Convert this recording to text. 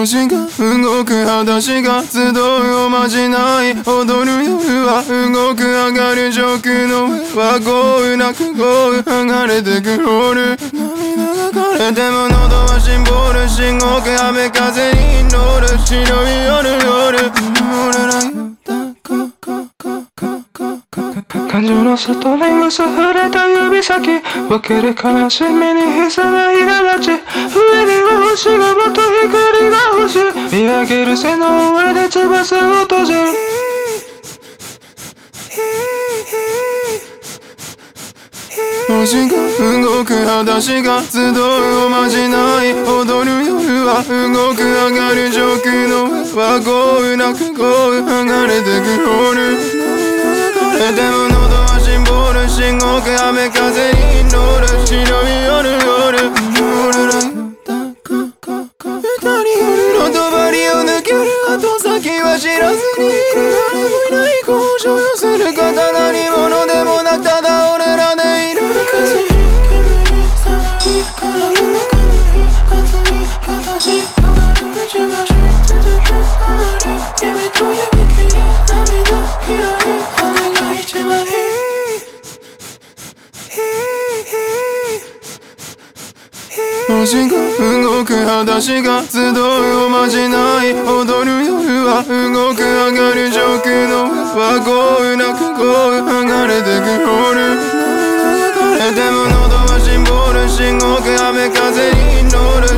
星が動く裸足が集うおまじない踊る夜は動く上がる上空の上は豪雨なく豪雨剥がれてくロール涙が枯れても喉はシンボル信号く雨風に乗る白い夜夜俺ら感情の外に結触れた指先分ける悲しみにひさない苛立ち上には星がもっと光が欲しい見上げる背の上で翼を閉じ。る星が動く裸足が集うおまじない。踊る夜は動く上がる上空の上は豪雨なく豪雨剥がれてく。ロール枯れてもボール信号機雨足が動く裸足が集うおまじない踊る夜は動く上がる上空の上は豪雨なく豪雨剥がれてくロール流れても喉はシンボル信号く雨風に乗る。